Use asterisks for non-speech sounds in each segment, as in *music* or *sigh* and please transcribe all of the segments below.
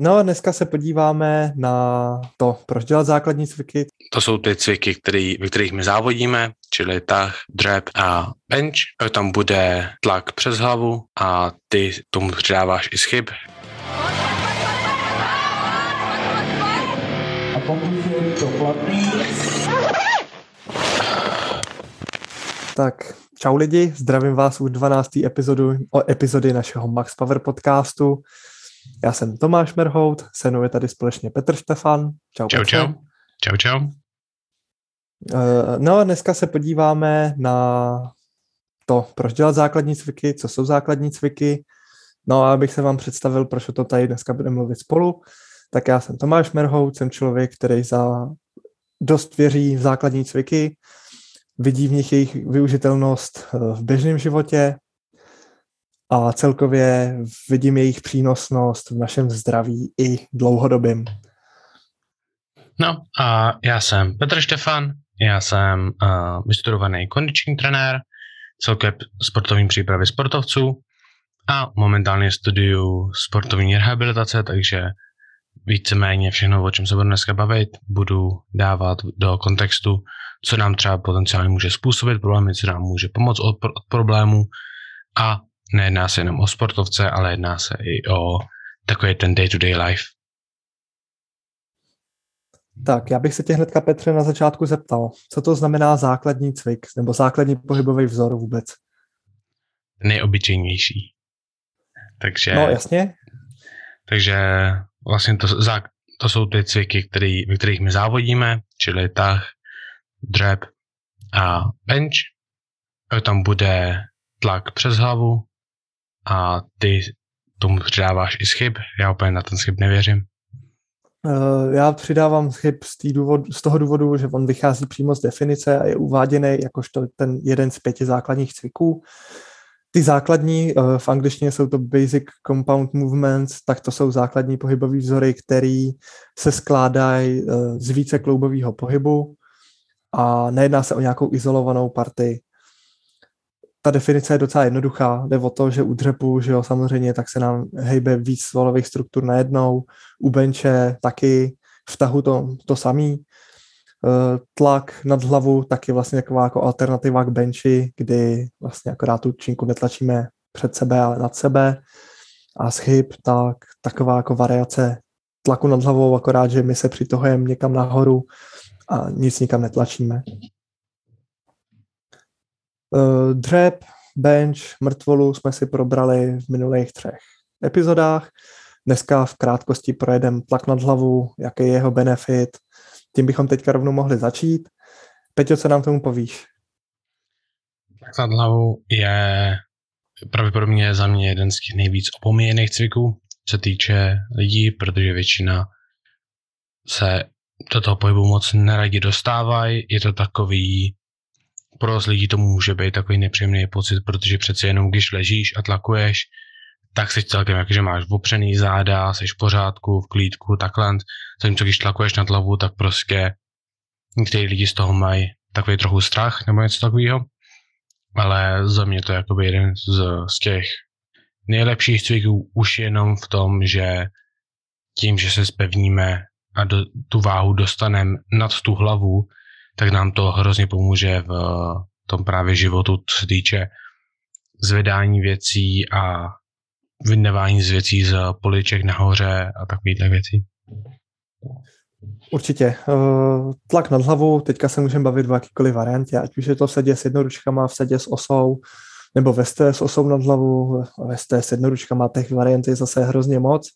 No, dneska se podíváme na to, proč dělat základní cviky. To jsou ty cviky, který, ve kterých my závodíme, čili tah, drep a bench. Tam bude tlak přes hlavu a ty tomu přidáváš i schyb. A pokud je to platný... Tak, čau lidi, zdravím vás u 12. epizodu, o epizody našeho Max Power podcastu. Já jsem Tomáš Merhout, se mnou je tady společně Petr Štefan. Čau, čau, čau. Čau, čau. Uh, no a dneska se podíváme na to, proč dělat základní cviky, co jsou základní cviky. No a abych se vám představil, proč o to tady dneska budeme mluvit spolu, tak já jsem Tomáš Merhout, jsem člověk, který za dost věří v základní cviky, vidí v nich jejich využitelnost eh, v běžném životě, a celkově vidím jejich přínosnost v našem zdraví i dlouhodobým. No a já jsem Petr Štefan, já jsem uh, vystudovaný kondiční trenér, celkem sportovní přípravy sportovců a momentálně studuju sportovní rehabilitace, takže víceméně všechno, o čem se budu dneska bavit, budu dávat do kontextu, co nám třeba potenciálně může způsobit problémy, co nám může pomoct od, od problémů a nejedná se jenom o sportovce, ale jedná se i o takový ten day-to-day life. Tak, já bych se tě hnedka, Petře, na začátku zeptal, co to znamená základní cvik nebo základní pohybový vzor vůbec? Nejobyčejnější. Takže, no, jasně. Takže vlastně to, to jsou ty cviky, který, ve kterých my závodíme, čili tah, drep a bench. Tam bude tlak přes hlavu, a ty tomu přidáváš i schyb. Já úplně na ten schyb nevěřím. Uh, já přidávám schyb z, důvod, z toho důvodu, že on vychází přímo z definice a je uváděný jakožto ten jeden z pěti základních cviků. Ty základní, uh, v angličtině jsou to basic compound movements, tak to jsou základní pohybové vzory, které se skládají uh, z více kloubového pohybu a nejedná se o nějakou izolovanou partii ta definice je docela jednoduchá. Jde o to, že u dřepu, že jo, samozřejmě, tak se nám hejbe víc svalových struktur najednou, u benče taky, v tahu to, to samý. Eh, tlak nad hlavu taky vlastně taková jako alternativa k benči, kdy vlastně akorát tu činku netlačíme před sebe, ale nad sebe. A schyb, tak taková jako variace tlaku nad hlavou, akorát, že my se přitohujeme někam nahoru a nic nikam netlačíme. Uh, dřep, bench, mrtvolu jsme si probrali v minulých třech epizodách. Dneska v krátkosti projedeme tlak nad hlavu, jaký je jeho benefit. Tím bychom teďka rovnou mohli začít. Peťo, co nám tomu povíš? Tlak nad hlavu je pravděpodobně za mě jeden z těch nejvíc opomíjených cviků, co týče lidí, protože většina se do toho pohybu moc neradi dostávají. Je to takový pro lidí to může být takový nepříjemný pocit, protože přece jenom když ležíš a tlakuješ, tak jsi celkem jak, že máš opřený záda, jsi v pořádku, v klídku, takhle. Zatímco když tlakuješ na hlavu, tak prostě někteří lidi z toho mají takový trochu strach nebo něco takového. Ale za mě to je jakoby jeden z, z těch nejlepších cviků už jenom v tom, že tím, že se spevníme a do, tu váhu dostaneme nad tu hlavu, tak nám to hrozně pomůže v tom právě životu, co se týče zvedání věcí a vyndávání z věcí z poliček nahoře a takovýhle věcí. Určitě. Eh, tlak nad hlavou, teďka se můžeme bavit o jakýkoliv variantě, ať už je to v sedě s jednoručkama, v sedě s osou, nebo ve s osou nad hlavu, ve s jednoručkama, těch variant je zase hrozně moc.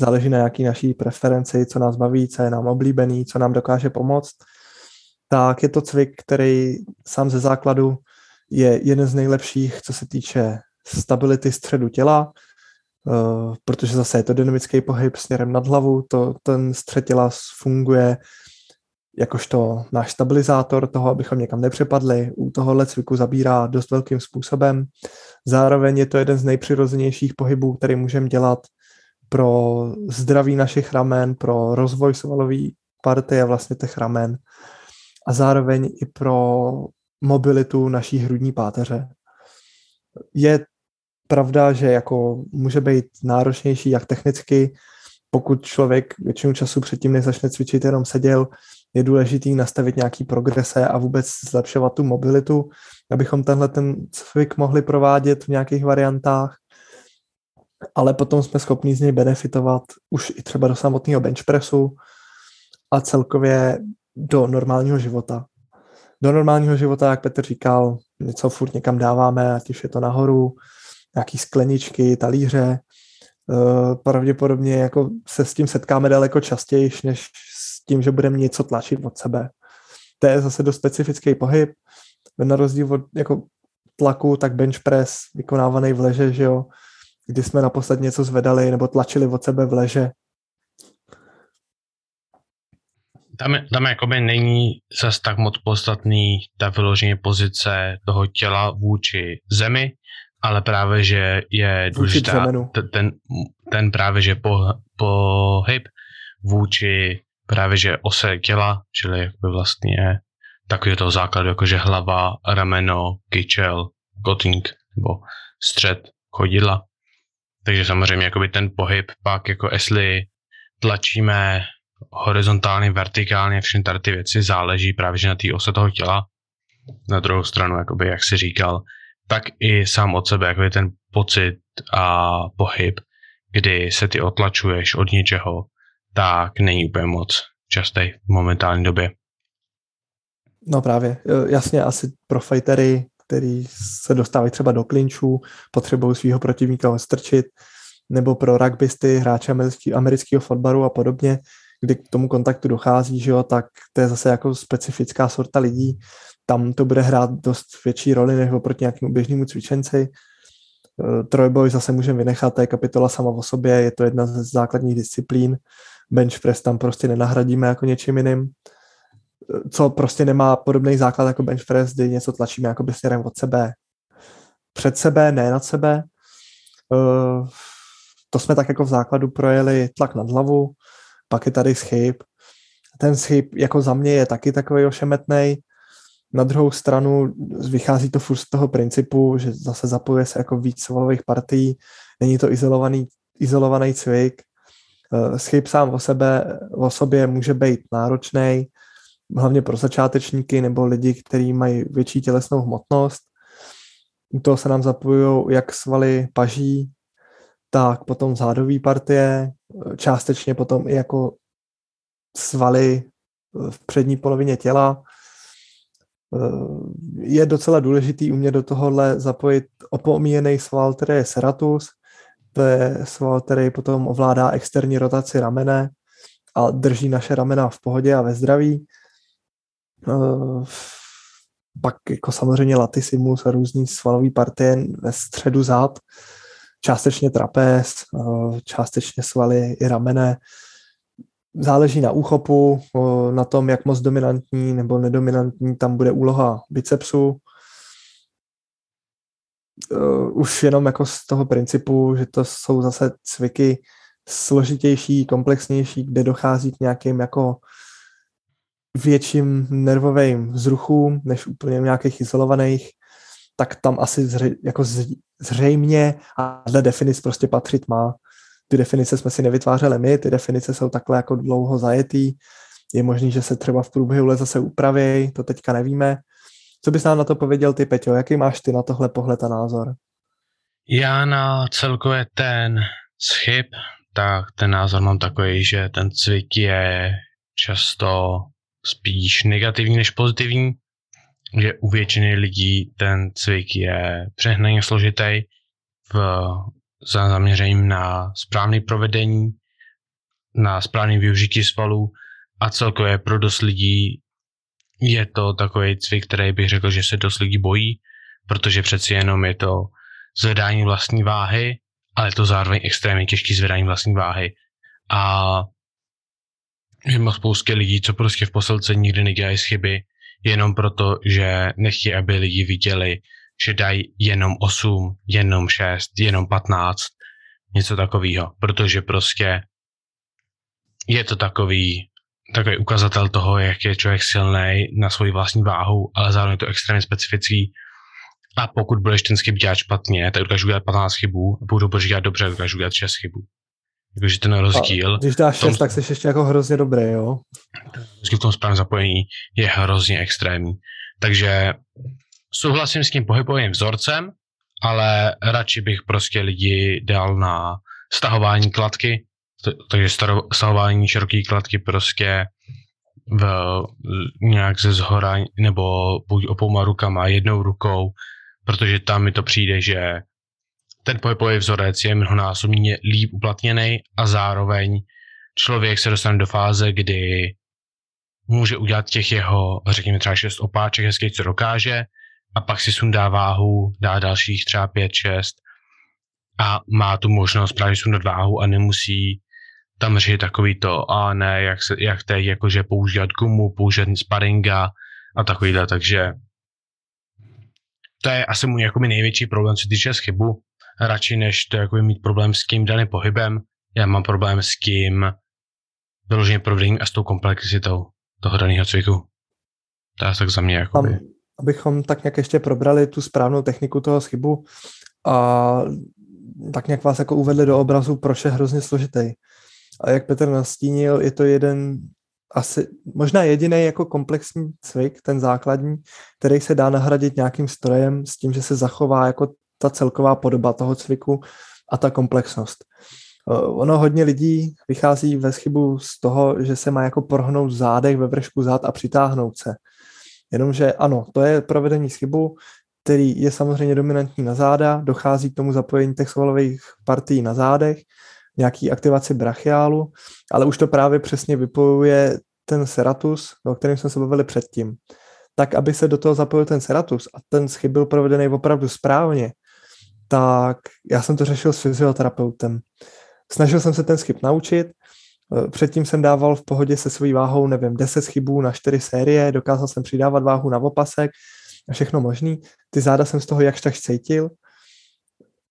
Záleží na jaký naší preferenci, co nás baví, co je nám oblíbený, co nám dokáže pomoct tak je to cvik, který sám ze základu je jeden z nejlepších, co se týče stability středu těla, uh, protože zase je to dynamický pohyb směrem nad hlavu, to, ten střed těla funguje jakožto náš stabilizátor toho, abychom někam nepřepadli. U tohohle cviku zabírá dost velkým způsobem. Zároveň je to jeden z nejpřirozenějších pohybů, který můžeme dělat pro zdraví našich ramen, pro rozvoj svalový partie vlastně těch ramen a zároveň i pro mobilitu naší hrudní páteře. Je pravda, že jako může být náročnější jak technicky, pokud člověk většinu času předtím, než začne cvičit, jenom seděl, je důležitý nastavit nějaký progrese a vůbec zlepšovat tu mobilitu, abychom tenhle ten cvik mohli provádět v nějakých variantách, ale potom jsme schopni z něj benefitovat už i třeba do samotného benchpressu a celkově do normálního života. Do normálního života, jak Petr říkal, něco furt někam dáváme, ať už je to nahoru, nějaký skleničky, talíře, eh, pravděpodobně jako se s tím setkáme daleko častěji, než s tím, že budeme něco tlačit od sebe. To je zase dost specifický pohyb. Na rozdíl od jako tlaku, tak bench press vykonávaný v leže, že jo, kdy jsme naposled něco zvedali nebo tlačili od sebe v leže. Tam, tam jakoby není zas tak moc podstatný ta vyloženě pozice toho těla vůči zemi, ale právě, že je důležitá ten, ten právě, že po, pohyb vůči právě, že ose těla, čili jakoby vlastně takový toho základu, jakože hlava, rameno, kyčel, goting nebo střed chodidla. Takže samozřejmě jakoby ten pohyb pak, jako jestli tlačíme horizontálně, vertikálně, všechny tady ty věci záleží právě že na té ose toho těla. Na druhou stranu, jakoby, jak si říkal, tak i sám od sebe, jakoby ten pocit a pohyb, kdy se ty otlačuješ od něčeho, tak není úplně moc častý v momentální době. No právě, jasně asi pro fightery, který se dostávají třeba do klinčů, potřebují svého protivníka strčit, nebo pro rugbysty, hráče amerického fotbalu a podobně, kdy k tomu kontaktu dochází, že jo, tak to je zase jako specifická sorta lidí. Tam to bude hrát dost větší roli než oproti nějakému běžnému cvičenci. Eh, trojboj zase můžeme vynechat, to je kapitola sama o sobě, je to jedna ze základních disciplín. Bench press tam prostě nenahradíme jako něčím jiným. Eh, co prostě nemá podobný základ jako bench press, kdy něco tlačíme jako směrem od sebe před sebe, ne nad sebe. Eh, to jsme tak jako v základu projeli tlak nad hlavu, pak je tady schyb. Ten schyb jako za mě je taky takový ošemetný. Na druhou stranu vychází to furt z toho principu, že zase zapojuje se jako víc svalových partií, není to izolovaný, izolovaný cvik. Eh, schyb sám o, sebe, o sobě může být náročný, hlavně pro začátečníky nebo lidi, kteří mají větší tělesnou hmotnost. U toho se nám zapojují jak svaly paží, tak potom zádové partie, částečně potom i jako svaly v přední polovině těla. Je docela důležitý umět do tohohle zapojit opomíjený sval, který je seratus. To je sval, který potom ovládá externí rotaci ramene a drží naše ramena v pohodě a ve zdraví. Pak jako samozřejmě latissimus a různý svalový partie ve středu zád, částečně trapez, eh, částečně svaly i ramene. Záleží na úchopu, eh, na tom, jak moc dominantní nebo nedominantní tam bude úloha bicepsu. Eh, už jenom jako z toho principu, že to jsou zase cviky složitější, komplexnější, kde dochází k nějakým jako větším nervovým vzruchům, než úplně nějakých izolovaných, tak tam asi zře, jako zřejmě a dle definic prostě patřit má. Ty definice jsme si nevytvářeli my, ty definice jsou takhle jako dlouho zajetý. Je možný, že se třeba v průběhu let zase upraví, to teďka nevíme. Co bys nám na to pověděl ty, Peťo? Jaký máš ty na tohle pohled a názor? Já na celkově ten schyb, tak ten názor mám takový, že ten cvik je často spíš negativní než pozitivní že u většiny lidí ten cvik je přehnaně složitý v za zaměřením na správné provedení, na správné využití svalů a celkově pro dost lidí je to takový cvik, který bych řekl, že se dost lidí bojí, protože přeci jenom je to zvedání vlastní váhy, ale je to zároveň extrémně těžký zvedání vlastní váhy. A je spoustě lidí, co prostě v posilce nikdy nedělají chyby, jenom proto, že nechtějí, aby lidi viděli, že dají jenom 8, jenom 6, jenom 15, něco takového, protože prostě je to takový, takový ukazatel toho, jak je člověk silný na svoji vlastní váhu, ale zároveň je to extrémně specifický. A pokud budeš ten chyb dělat špatně, tak dokážu udělat 15 chybů, a pokud budeš dělat dobře, dokážu udělat 6 chybů. Jakože ten rozdíl... A když dáš 6, tak jsi ještě jako hrozně dobrý, jo? v tom správném zapojení je hrozně extrémní. Takže souhlasím s tím pohybovým vzorcem, ale radši bych prostě lidi dal na stahování kladky, takže stahování široké kladky prostě v, nějak ze zhora, nebo buď opouma rukama, jednou rukou, protože tam mi to přijde, že ten pohybový vzorec je mnohonásobně líp uplatněný a zároveň člověk se dostane do fáze, kdy může udělat těch jeho, řekněme třeba šest opáček hezky, co dokáže, a pak si sundá váhu, dá dalších třeba pět, šest a má tu možnost právě sundat váhu a nemusí tam řešit takový to, a ne, jak, se, jak teď, jakože používat gumu, používat sparinga a takovýhle, takže to je asi můj jakoby největší problém, co týče chybu, radši než to jakoby mít problém s tím daným pohybem, já mám problém s tím vyloženě provedením a s tou komplexitou toho daného cviku. To je tak za mě. Jakoby. Abychom tak nějak ještě probrali tu správnou techniku toho chybu a tak nějak vás jako uvedli do obrazu, proč je hrozně složitý. A jak Petr nastínil, je to jeden asi možná jediný jako komplexní cvik, ten základní, který se dá nahradit nějakým strojem s tím, že se zachová jako ta celková podoba toho cviku a ta komplexnost. Eh, ono hodně lidí vychází ve chybu z toho, že se má jako prohnout zádech ve vršku zád a přitáhnout se. Jenomže ano, to je provedení chybu, který je samozřejmě dominantní na záda, dochází k tomu zapojení těch svalových partií na zádech, nějaký aktivaci brachiálu, ale už to právě přesně vypojuje ten seratus, o kterém jsme se bavili předtím. Tak, aby se do toho zapojil ten seratus a ten schyb byl provedený opravdu správně, tak já jsem to řešil s fyzioterapeutem. Snažil jsem se ten schyb naučit, Předtím jsem dával v pohodě se svojí váhou, nevím, 10 schybů na 4 série, dokázal jsem přidávat váhu na opasek a všechno možný. Ty záda jsem z toho jakž tak cítil.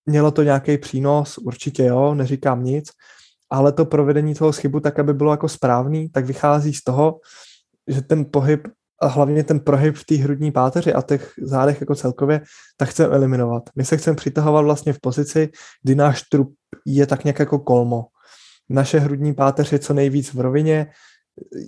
Mělo to nějaký přínos, určitě jo, neříkám nic, ale to provedení toho schybu tak, aby bylo jako správný, tak vychází z toho, že ten pohyb a hlavně ten prohyb v té hrudní páteři a těch zádech jako celkově, tak chceme eliminovat. My se chceme přitahovat vlastně v pozici, kdy náš trup je tak nějak jako kolmo. Naše hrudní páteř je co nejvíc v rovině,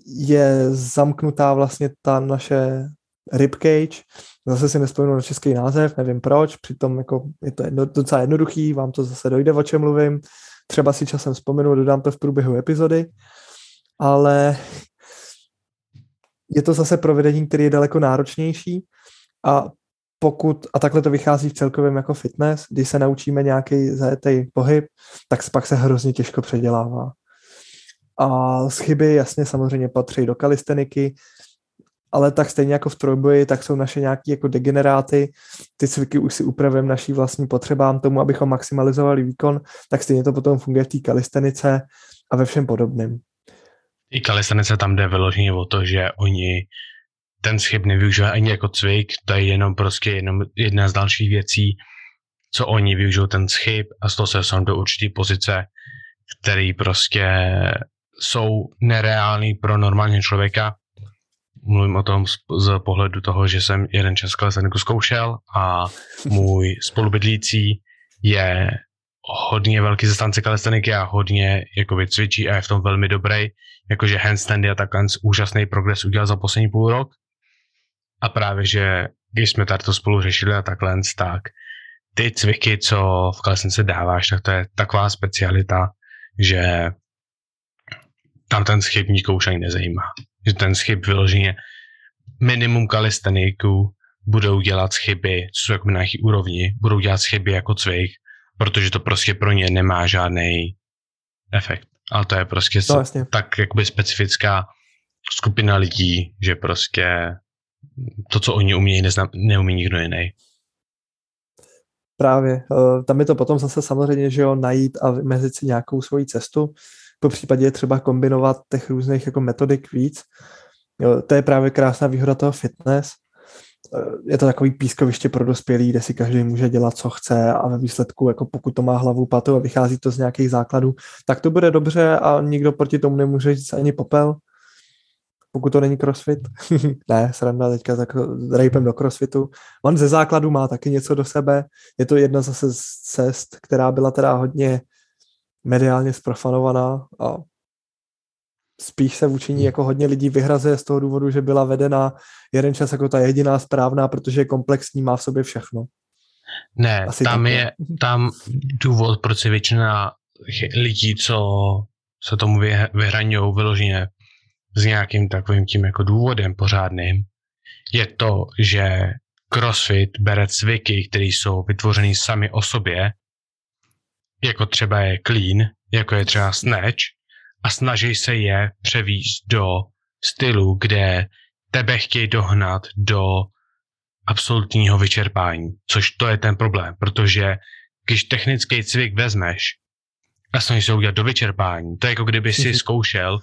je zamknutá vlastně ta naše ribcage, zase si nespomenu na český název, nevím proč, přitom jako je to jedno, docela jednoduchý, vám to zase dojde, o čem mluvím, třeba si časem vzpomenu, dodám to v průběhu epizody, ale je to zase provedení, který je daleko náročnější a pokud, a takhle to vychází v celkovém jako fitness, když se naučíme nějaký zajetý pohyb, tak pak se hrozně těžko předělává. A z chyby jasně samozřejmě patří do kalisteniky, ale tak stejně jako v trojboji, tak jsou naše nějaké jako degeneráty, ty cviky už si upravujeme naší vlastní potřebám tomu, abychom maximalizovali výkon, tak stejně to potom funguje v té kalistenice a ve všem podobném. I kalistenice tam jde vyloženě o to, že oni ten schyb nevyužívají ani jako cvik, to je jenom prostě jenom jedna z dalších věcí, co oni využijou ten schyb a z toho se dostanou do určité pozice, které prostě jsou nereální pro normálního člověka. Mluvím o tom z, z pohledu toho, že jsem jeden čas kalesteniku zkoušel a můj spolubydlící je hodně velký zastánce kalesteniky a hodně jakoby, cvičí a je v tom velmi dobrý. Jakože handstandy a takhle úžasný progres udělal za poslední půl rok. A právě, že když jsme tady to spolu řešili a takhle, tak ty cviky, co v kalesnici dáváš, tak to je taková specialita, že tam ten schyb nikoho už ani nezajímá. Že ten schyb vyloženě minimum kalisteniků budou dělat chyby, co jsou jako na nějaký úrovni, budou dělat chyby jako cvik, protože to prostě pro ně nemá žádný efekt. Ale to je prostě no, tak jakoby specifická skupina lidí, že prostě to, co oni umějí, nezna, neumí nikdo jiný. Právě. Eh, tam je to potom zase samozřejmě, že jo, najít a vymezit si nějakou svoji cestu. Po případě je třeba kombinovat těch různých jako metodik víc. Jo, to je právě krásná výhoda toho fitness. Eh, je to takový pískoviště pro dospělý, kde si každý může dělat, co chce a ve výsledku, jako pokud to má hlavu patu a vychází to z nějakých základů, tak to bude dobře a nikdo proti tomu nemůže říct ani popel pokud to není crossfit. *laughs* ne, sranda teďka tak rejpem do crossfitu. On ze základu má taky něco do sebe. Je to jedna zase z cest, která byla teda hodně mediálně sprofanovaná a spíš se vůči ní jako hodně lidí vyhrazuje z toho důvodu, že byla vedena jeden čas jako ta jediná správná, protože je komplexní, má v sobě všechno. Ne, Asi tam tak, je *laughs* tam důvod, proč se většina lidí, co se tomu vyhraňují vyloženě s nějakým takovým tím jako důvodem pořádným, je to, že CrossFit bere cviky, které jsou vytvořeny sami o sobě, jako třeba je clean, jako je třeba snatch, a snaží se je převíst do stylu, kde tebe chtějí dohnat do absolutního vyčerpání, což to je ten problém, protože když technický cvik vezmeš a snažíš se udělat do vyčerpání, to je jako kdyby si mhm. zkoušel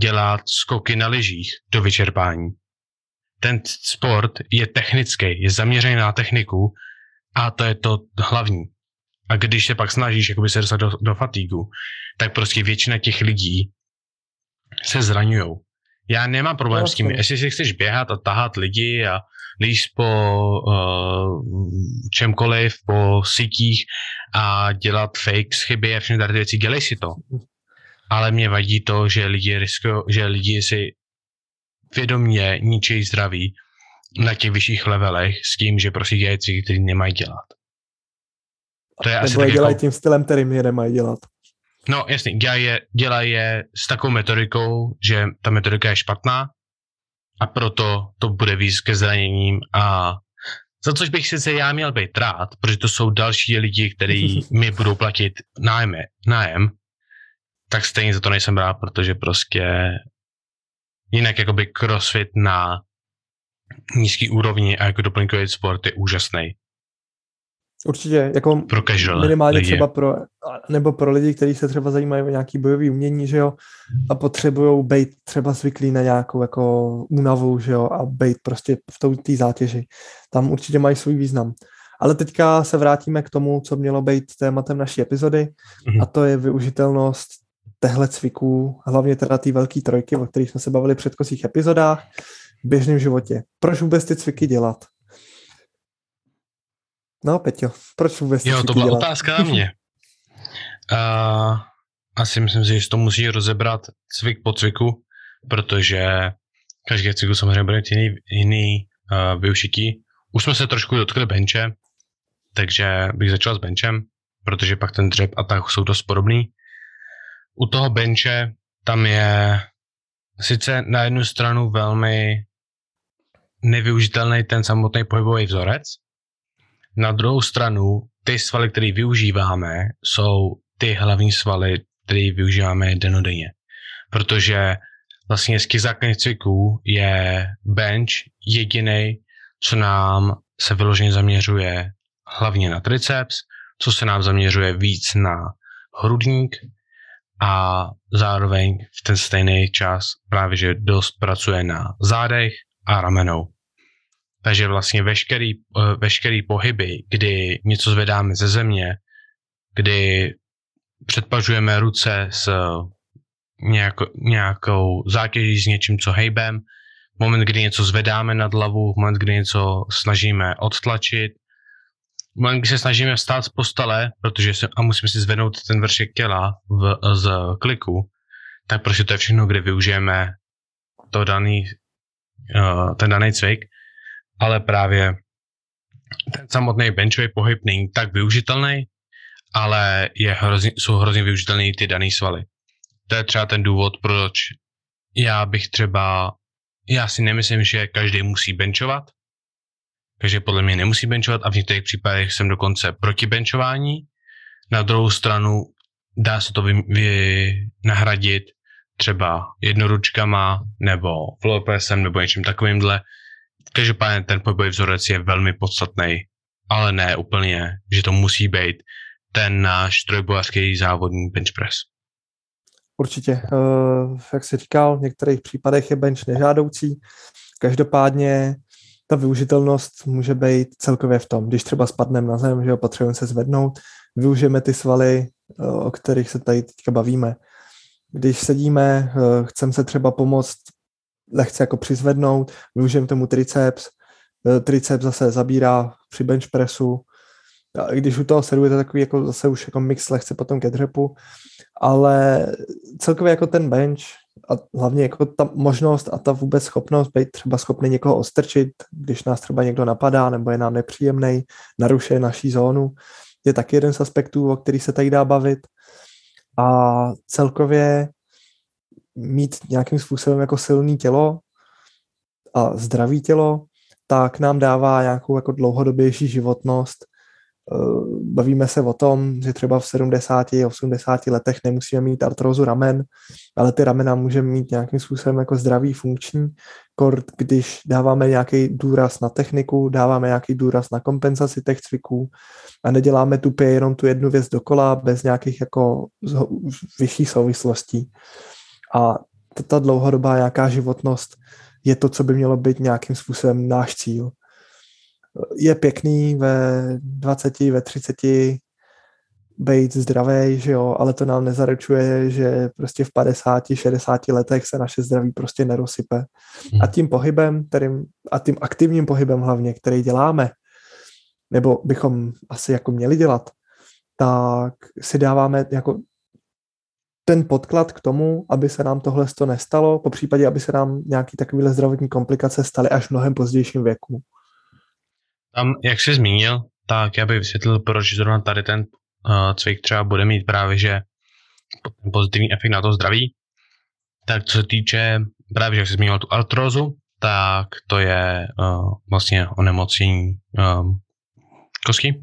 dělat skoky na lyžích do vyčerpání. Ten sport je technický, je zaměřený na techniku a to je to hlavní. A když se pak snažíš jakoby se dostat do, do fatigu, tak prostě většina těch lidí se zraňují. Já nemám problém no, s tím, jestli si chceš běhat a tahat lidi a líst po uh, čemkoliv, po sítích a dělat fake chyby a všechny tady věci, dělej si to. Ale mě vadí to, že lidi riskují, že lidi si vědomě ničejí zdraví na těch vyšších levelech s tím, že prostě dělají věci, které nemají dělat. To je Nebo asi je dělají jako... tím stylem, kterým je nemají dělat. No jasně, dělají je, dělaj je s takovou metodikou, že ta metodika je špatná a proto to bude víc ke zraněním a za což bych sice já měl být rád, protože to jsou další lidi, kteří *laughs* mi budou platit nájme, nájem, tak stejně za to nejsem rád, protože prostě jinak jakoby crossfit na nízký úrovni a jako doplňkový sport je úžasný. Určitě, jako pro casual minimálně lidi. třeba pro, nebo pro lidi, kteří se třeba zajímají o nějaký bojový umění, že jo, a potřebují být třeba zvyklí na nějakou jako únavu, že jo, a být prostě v té zátěži. Tam určitě mají svůj význam. Ale teďka se vrátíme k tomu, co mělo být tématem naší epizody, mm-hmm. a to je využitelnost tehle cviků, hlavně teda té velké trojky, o kterých jsme se bavili v předchozích epizodách, v běžném životě. Proč vůbec ty cviky dělat? No, Peťo, proč vůbec Jo, to byla dělat? otázka na mě. Uh, asi myslím si, že to musí rozebrat cvik po cviku, protože každý cviku samozřejmě bude jiný, jiný uh, využití. Už jsme se trošku dotkli benče, takže bych začal s benchem, protože pak ten dřep a tak jsou dost podobný. U toho benče tam je sice na jednu stranu velmi nevyužitelný ten samotný pohybový vzorec, na druhou stranu, ty svaly, které využíváme, jsou ty hlavní svaly, které využíváme denodenně. Protože vlastně z základních cviků je bench jediný, co nám se vyloženě zaměřuje hlavně na triceps, co se nám zaměřuje víc na hrudník a zároveň v ten stejný čas právě, že dost pracuje na zádech a ramenou. Takže vlastně veškerý, eh, veškerý pohyby, kdy něco zvedáme ze země, kdy předpažujeme ruce s nějakou, nějakou zátěží s něčím, co hejbem, moment, kdy něco zvedáme nad hlavu, moment, kdy něco snažíme odtlačit, moment, kdy se snažíme vstát z postele, protože se, a musíme si zvednout ten vršek těla v, z kliku, tak prostě to je všechno, kde využijeme to daný, uh, ten daný cvik ale právě ten samotný benchový pohyb není tak využitelný, ale je hrozně, jsou hrozně využitelné ty dané svaly. To je třeba ten důvod, proč já bych třeba, já si nemyslím, že každý musí benchovat, takže podle mě nemusí benchovat a v některých případech jsem dokonce proti benchování. Na druhou stranu dá se to vy, vy, nahradit třeba jednoručkama nebo floor pressem nebo něčím takovýmhle, Každopádně ten pohybový vzorec je velmi podstatný, ale ne úplně, že to musí být ten náš trojbojařský závodní bench press. Určitě. Uh, jak jsi říkal, v některých případech je bench nežádoucí. Každopádně ta využitelnost může být celkově v tom, když třeba spadneme na zem, že potřebujeme se zvednout, využijeme ty svaly, uh, o kterých se tady teďka bavíme. Když sedíme, uh, chceme se třeba pomoct lehce jako přizvednout, využijeme tomu triceps, e, triceps zase zabírá při bench pressu, A když u toho sedu je to takový jako zase už jako mix lehce potom ke drepu, ale celkově jako ten bench a hlavně jako ta možnost a ta vůbec schopnost být třeba schopný někoho ostrčit, když nás třeba někdo napadá nebo je nám nepříjemný, narušuje naší zónu, je taky jeden z aspektů, o který se tady dá bavit. A celkově mít nějakým způsobem jako silný tělo a zdravý tělo, tak nám dává nějakou jako dlouhodobější životnost Eh, bavíme se o tom, že třeba v 70, 80 letech nemusíme mít artrózu ramen, ale ty ramena můžeme mít nějakým způsobem jako zdravý, funkční, kort, když dáváme nějaký důraz na techniku, dáváme nějaký důraz na kompenzaci těch cviků a neděláme tupě jenom tu jednu věc dokola bez nějakých jako vyšších souvislostí. A ta dlouhodobá nějaká životnost je to, co by mělo být nějakým způsobem náš cíl je pěkný ve 20, ve 30 být zdravý, že jo, ale to nám nezaručuje, že prostě v 50, 60 letech se naše zdraví prostě nerosype. Hmm. A tím pohybem, kterým, a tím aktivním pohybem hlavně, který děláme, nebo bychom asi jako měli dělat, tak si dáváme jako ten podklad k tomu, aby se nám tohle to nestalo, po případě, aby se nám nějaký takovýhle zdravotní komplikace staly až v mnohem pozdějším věku. Tam, jak jsi zmínil, tak já bych vysvětlil, proč zrovna tady ten uh, cvik třeba bude mít právě, že ten pozitivní efekt na to zdraví. Tak co se týče právě, jak jsi zmínil tu artrózu, tak to je uh, vlastně onemocnění um, kostky.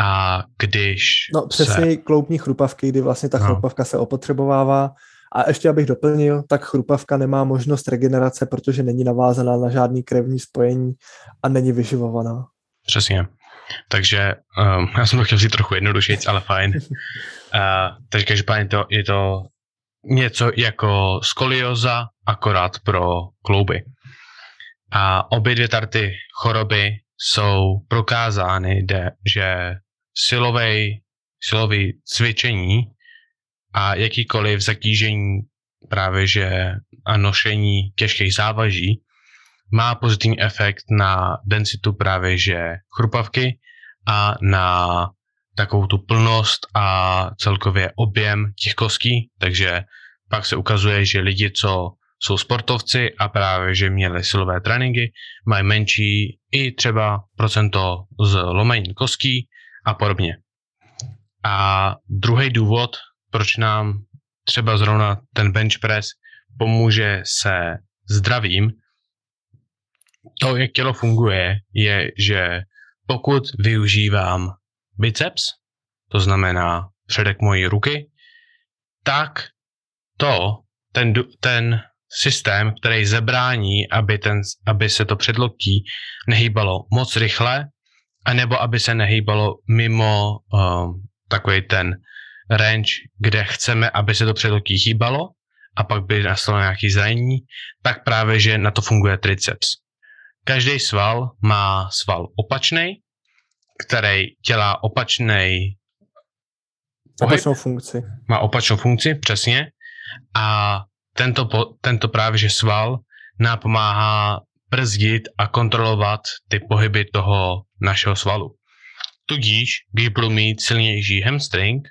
A když No přesně se... kloubní chrupavky, kdy vlastně ta no. chrupavka se opotřebovává a ještě abych doplnil, tak chrupavka nemá možnost regenerace, protože není navázaná na žádný krevní spojení a není vyživovaná. Přesně. Takže um, *laughs* já jsem to chtěl vzít trochu jednodušit, ale fajn. *laughs* Uh, takže každopádně to, je to něco jako skolioza, akorát pro klouby. A obě dvě tarty choroby jsou prokázány, že silovej, silový cvičení a jakýkoliv zatížení právě že a nošení těžkých závaží má pozitivní efekt na densitu právě že chrupavky a na takovou tu plnost a celkově objem těch kostí, takže pak se ukazuje, že lidi, co jsou sportovci a právě, že měli silové tréninky, mají menší i třeba procento z lomení kostí a podobně. A druhý důvod, proč nám třeba zrovna ten bench press pomůže se zdravím, to, jak tělo funguje, je, že pokud využívám biceps, to znamená předek mojí ruky, tak to, ten, ten systém, který zabrání, aby, ten, aby se to předloktí nehýbalo moc rychle, anebo aby se nehýbalo mimo um, takový ten range, kde chceme, aby se to předloktí hýbalo a pak by nastalo nějaký zranění, tak právě, že na to funguje triceps. Každý sval má sval opačný, který dělá opačný opačnou funkci. Má opačnou funkci, přesně. A tento, tento právě že sval nám pomáhá brzdit a kontrolovat ty pohyby toho našeho svalu. Tudíž, když budu mít silnější hamstring,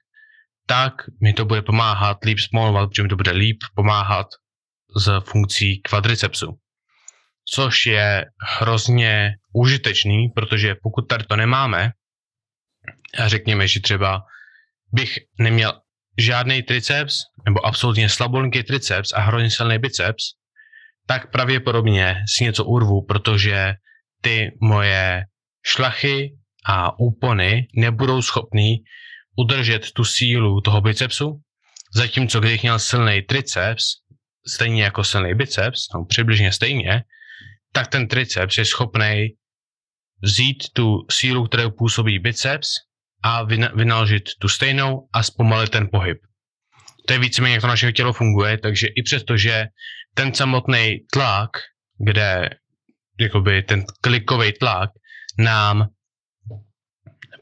tak mi to bude pomáhat líp spomolovat, protože mi to bude líp pomáhat z funkcí kvadricepsu což je hrozně užitečný, protože pokud tady to nemáme, a řekněme, že třeba bych neměl žádný triceps, nebo absolutně slabolinký triceps a hrozně silný biceps, tak pravděpodobně si něco urvu, protože ty moje šlachy a úpony nebudou schopný udržet tu sílu toho bicepsu, zatímco když měl silný triceps, stejně jako silný biceps, no přibližně stejně, tak ten triceps je schopný vzít tu sílu, kterou působí biceps a vynaložit tu stejnou a zpomalit ten pohyb. To je víceméně, jak to naše tělo funguje, takže i přesto, že ten samotný tlak, kde jakoby ten klikový tlak nám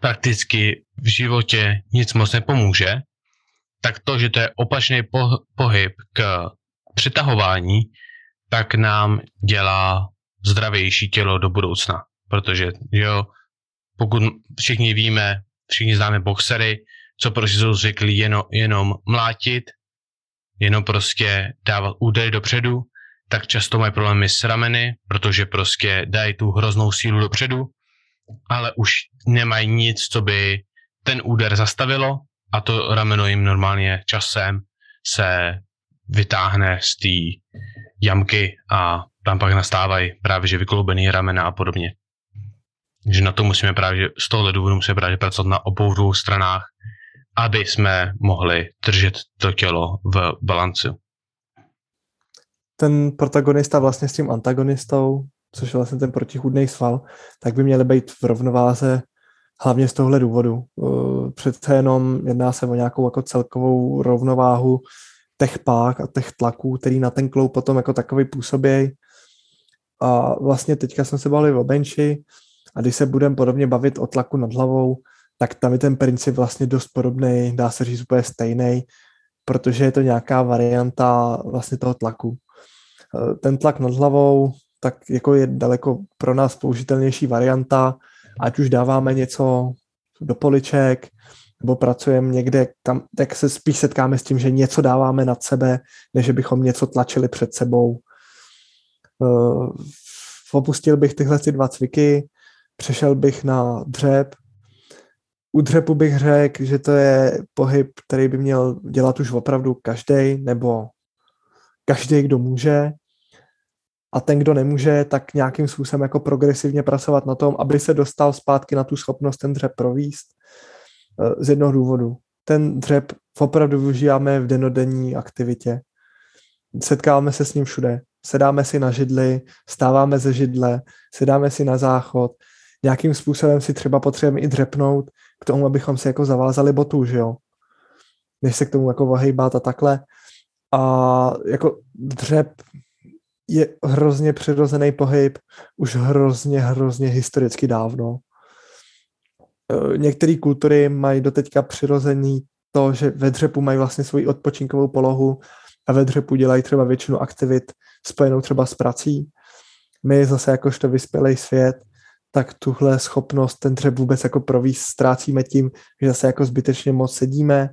prakticky v životě nic moc nepomůže, tak to, že to je opačný pohyb k přitahování, tak nám dělá zdravější tělo do budoucna. Protože, jo, pokud všichni víme, všichni známe boxery, co prostě jsou zvyklí jenom, jenom mlátit, jenom prostě dávat údery dopředu, tak často mají problémy s rameny, protože prostě dají tu hroznou sílu dopředu, ale už nemají nic, co by ten úder zastavilo a to rameno jim normálně časem se vytáhne z té jamky a tam pak nastávají právě že vykloubený ramena a podobně. Že na to musíme právě, z tohohle důvodu musíme právě pracovat na obou dvou stranách, aby jsme mohli držet to tělo v balancu. Ten protagonista vlastně s tím antagonistou, což je vlastně ten protichůdný sval, tak by měly být v rovnováze hlavně z tohle důvodu. Eh, přece jenom jedná se o nějakou jako celkovou rovnováhu těch pák a těch tlaků, který na ten kloub potom jako takový působí. A vlastně teďka jsme se bavili o benchi a když se budeme podobně bavit o tlaku nad hlavou, tak tam je ten princip vlastně dost podobný, dá se říct úplně stejný, protože je to nějaká varianta vlastně toho tlaku. Eh, ten tlak nad hlavou tak jako je daleko pro nás použitelnější varianta, ať už dáváme něco do poliček, nebo pracujeme někde, tam, tak se spíš setkáme s tím, že něco dáváme nad sebe, než bychom něco tlačili před sebou. Uh, opustil bych tyhle ty dva cviky, přešel bych na dřep. U dřepu bych řekl, že to je pohyb, který by měl dělat už opravdu každý, nebo každý, kdo může a ten, kdo nemůže, tak nějakým způsobem jako progresivně pracovat na tom, aby se dostal zpátky na tu schopnost ten dřep províst. Eh, z jednoho důvodu. Ten dřep opravdu využíváme v denodenní aktivitě. Setkáváme se s ním všude. Sedáme si na židli, stáváme ze židle, sedáme si na záchod. Nějakým způsobem si třeba potřebujeme i dřepnout k tomu, abychom si jako zavázali botu, že jo? Než se k tomu jako ohejbat a takhle. A jako dřep je hrozně přirozený pohyb už hrozně, hrozně historicky dávno. E, některé kultury mají doteďka přirozený to, že ve dřepu mají vlastně svoji odpočinkovou polohu a ve dřepu dělají třeba většinu aktivit spojenou třeba s prací. My zase jakožto vyspělý svět, tak tuhle schopnost ten dřep vůbec jako províst ztrácíme tím, že zase jako zbytečně moc sedíme,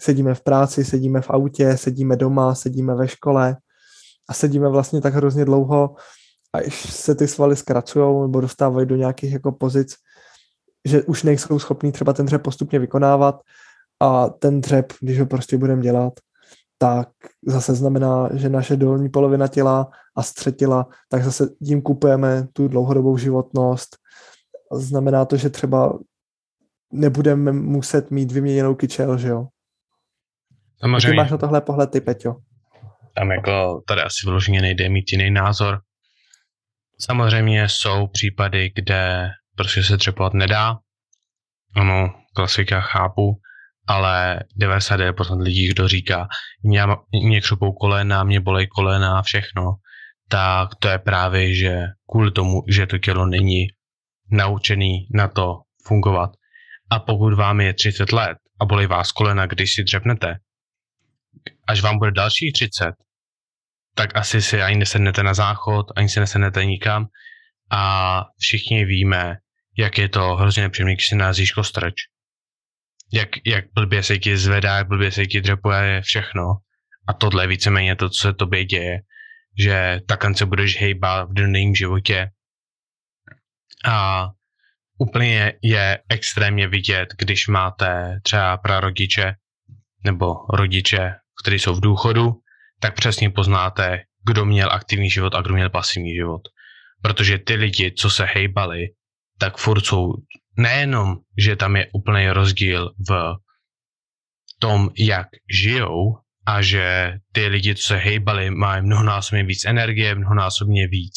sedíme v práci, sedíme v autě, sedíme doma, sedíme ve škole, a sedíme vlastně tak hrozně dlouho a když se ty svaly zkracují nebo dostávají do nějakých jako pozic, že už nejsou schopní třeba ten dřep postupně vykonávat a ten dřep, když ho prostě budeme dělat, tak zase znamená, že naše dolní polovina těla a střed těla, tak zase tím kupujeme tu dlouhodobou životnost. Znamená to, že třeba nebudeme muset mít vyměněnou kyčel, že jo? Samozřejmě. Ty máš na tohle pohled ty, Peťo tam jako tady asi vyloženě nejde mít jiný názor. Samozřejmě jsou případy, kde prostě se třepovat nedá. Ano, klasika chápu, ale 99% lidí, kdo říká, mě, mě křupou kolena, mě bolej kolena a všechno, tak to je právě, že kvůli tomu, že to tělo není naučený na to fungovat. A pokud vám je 30 let a bolí vás kolena, když si dřepnete, až vám bude dalších 30, tak asi si ani nesednete na záchod, ani si nesednete nikam a všichni víme, jak je to hrozně nepříjemné, když si názíš kostrč. Jak, jak blbě se ti zvedá, jak blbě se ti dřepuje všechno. A tohle je víceméně to, co se tobě děje, že takhle se budeš hejbat v denním životě. A úplně je extrémně vidět, když máte třeba prarodiče nebo rodiče, kteří jsou v důchodu, tak přesně poznáte, kdo měl aktivní život a kdo měl pasivní život. Protože ty lidi, co se hejbali, tak furt jsou nejenom, že tam je úplný rozdíl v tom, jak žijou a že ty lidi, co se hejbali, mají mnohonásobně víc energie, mnohonásobně víc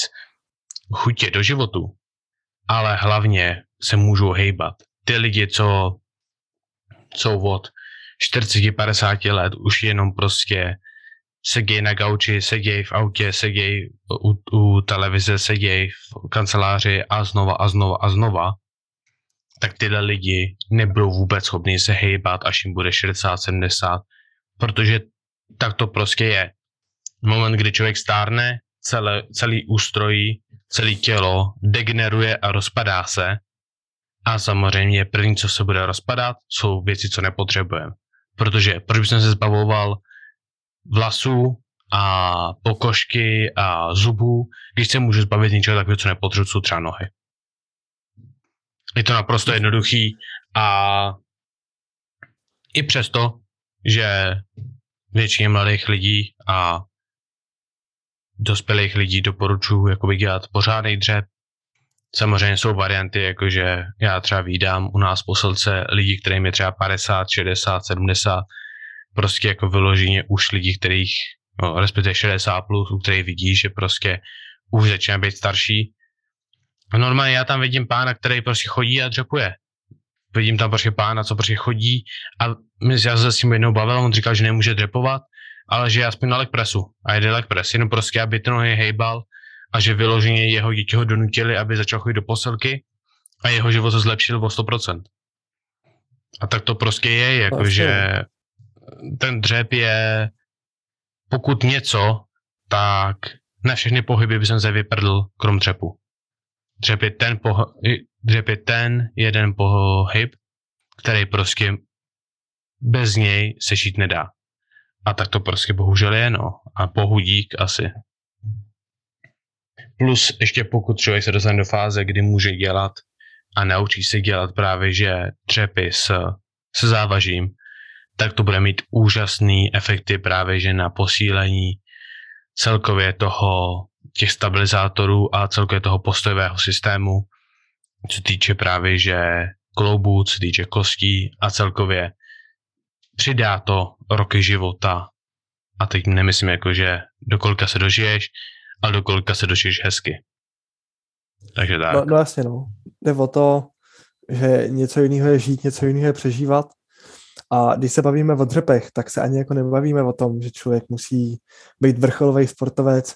chutě do životu, ale hlavně se můžou hejbat. Ty lidi, co jsou od 40-50 let už jenom prostě sedějí na gauči, sedějí v autě, sedějí u, u televize, sedějí v kanceláři a znova a znova a znova, tak tyhle lidi nebudou vůbec schopni se hejbat, až jim bude 60, 70, protože tak to prostě je. Moment, kdy člověk stárne, celé, celý ústrojí, celé tělo degeneruje a rozpadá se A samozřejmě první, co se bude rozpadat, jsou věci, co nepotřebujeme. Protože proč bych se zbavoval vlasů a pokožky a zubů, když se můžu zbavit něčeho takového, co nepotřebuji, jsou třeba nohy. Je to naprosto jednoduchý a i přesto, že většině mladých lidí a dospělých lidí doporučuji jakoby dělat pořádný dřep. Samozřejmě jsou varianty, jakože já třeba vídám u nás poselce lidí, kterým je třeba 50, 60, 70, prostě jako vyloženě už lidí, kterých, no, respektive 60 plus, u kterých vidí, že prostě už začíná být starší. A normálně já tam vidím pána, který prostě chodí a dřepuje. Vidím tam prostě pána, co prostě chodí a já se s tím jednou bavil, on říkal, že nemůže dřepovat, ale že je aspoň na legpressu a jede legpress, jenom prostě, aby ty nohy hejbal a že vyloženě jeho děti ho donutili, aby začal chodit do posilky a jeho život se zlepšil o 100%. A tak to prostě je, jakože ten dřep je, pokud něco, tak na všechny pohyby by jsem se vyprdl, krom dřepu. Dřep je ten, poh- dřep je ten jeden pohyb, který prostě bez něj se šít nedá. A tak to prostě bohužel je, no. A pohudík asi. Plus ještě pokud člověk se dostane do fáze, kdy může dělat a naučí se dělat právě, že dřepy s, se závažím, tak to bude mít úžasný efekty právě, že na posílení celkově toho, těch stabilizátorů a celkově toho postojového systému, co týče právě, že kloubů, co týče kostí a celkově přidá to roky života. A teď nemyslím jako, že do kolika se dožiješ, ale do kolika se dožiješ hezky. Takže tak. No, no jasně, no. Jde o to, že něco jiného je žít, něco jiného je přežívat. A když se bavíme o dřepech, tak se ani jako nebavíme o tom, že člověk musí být vrcholový sportovec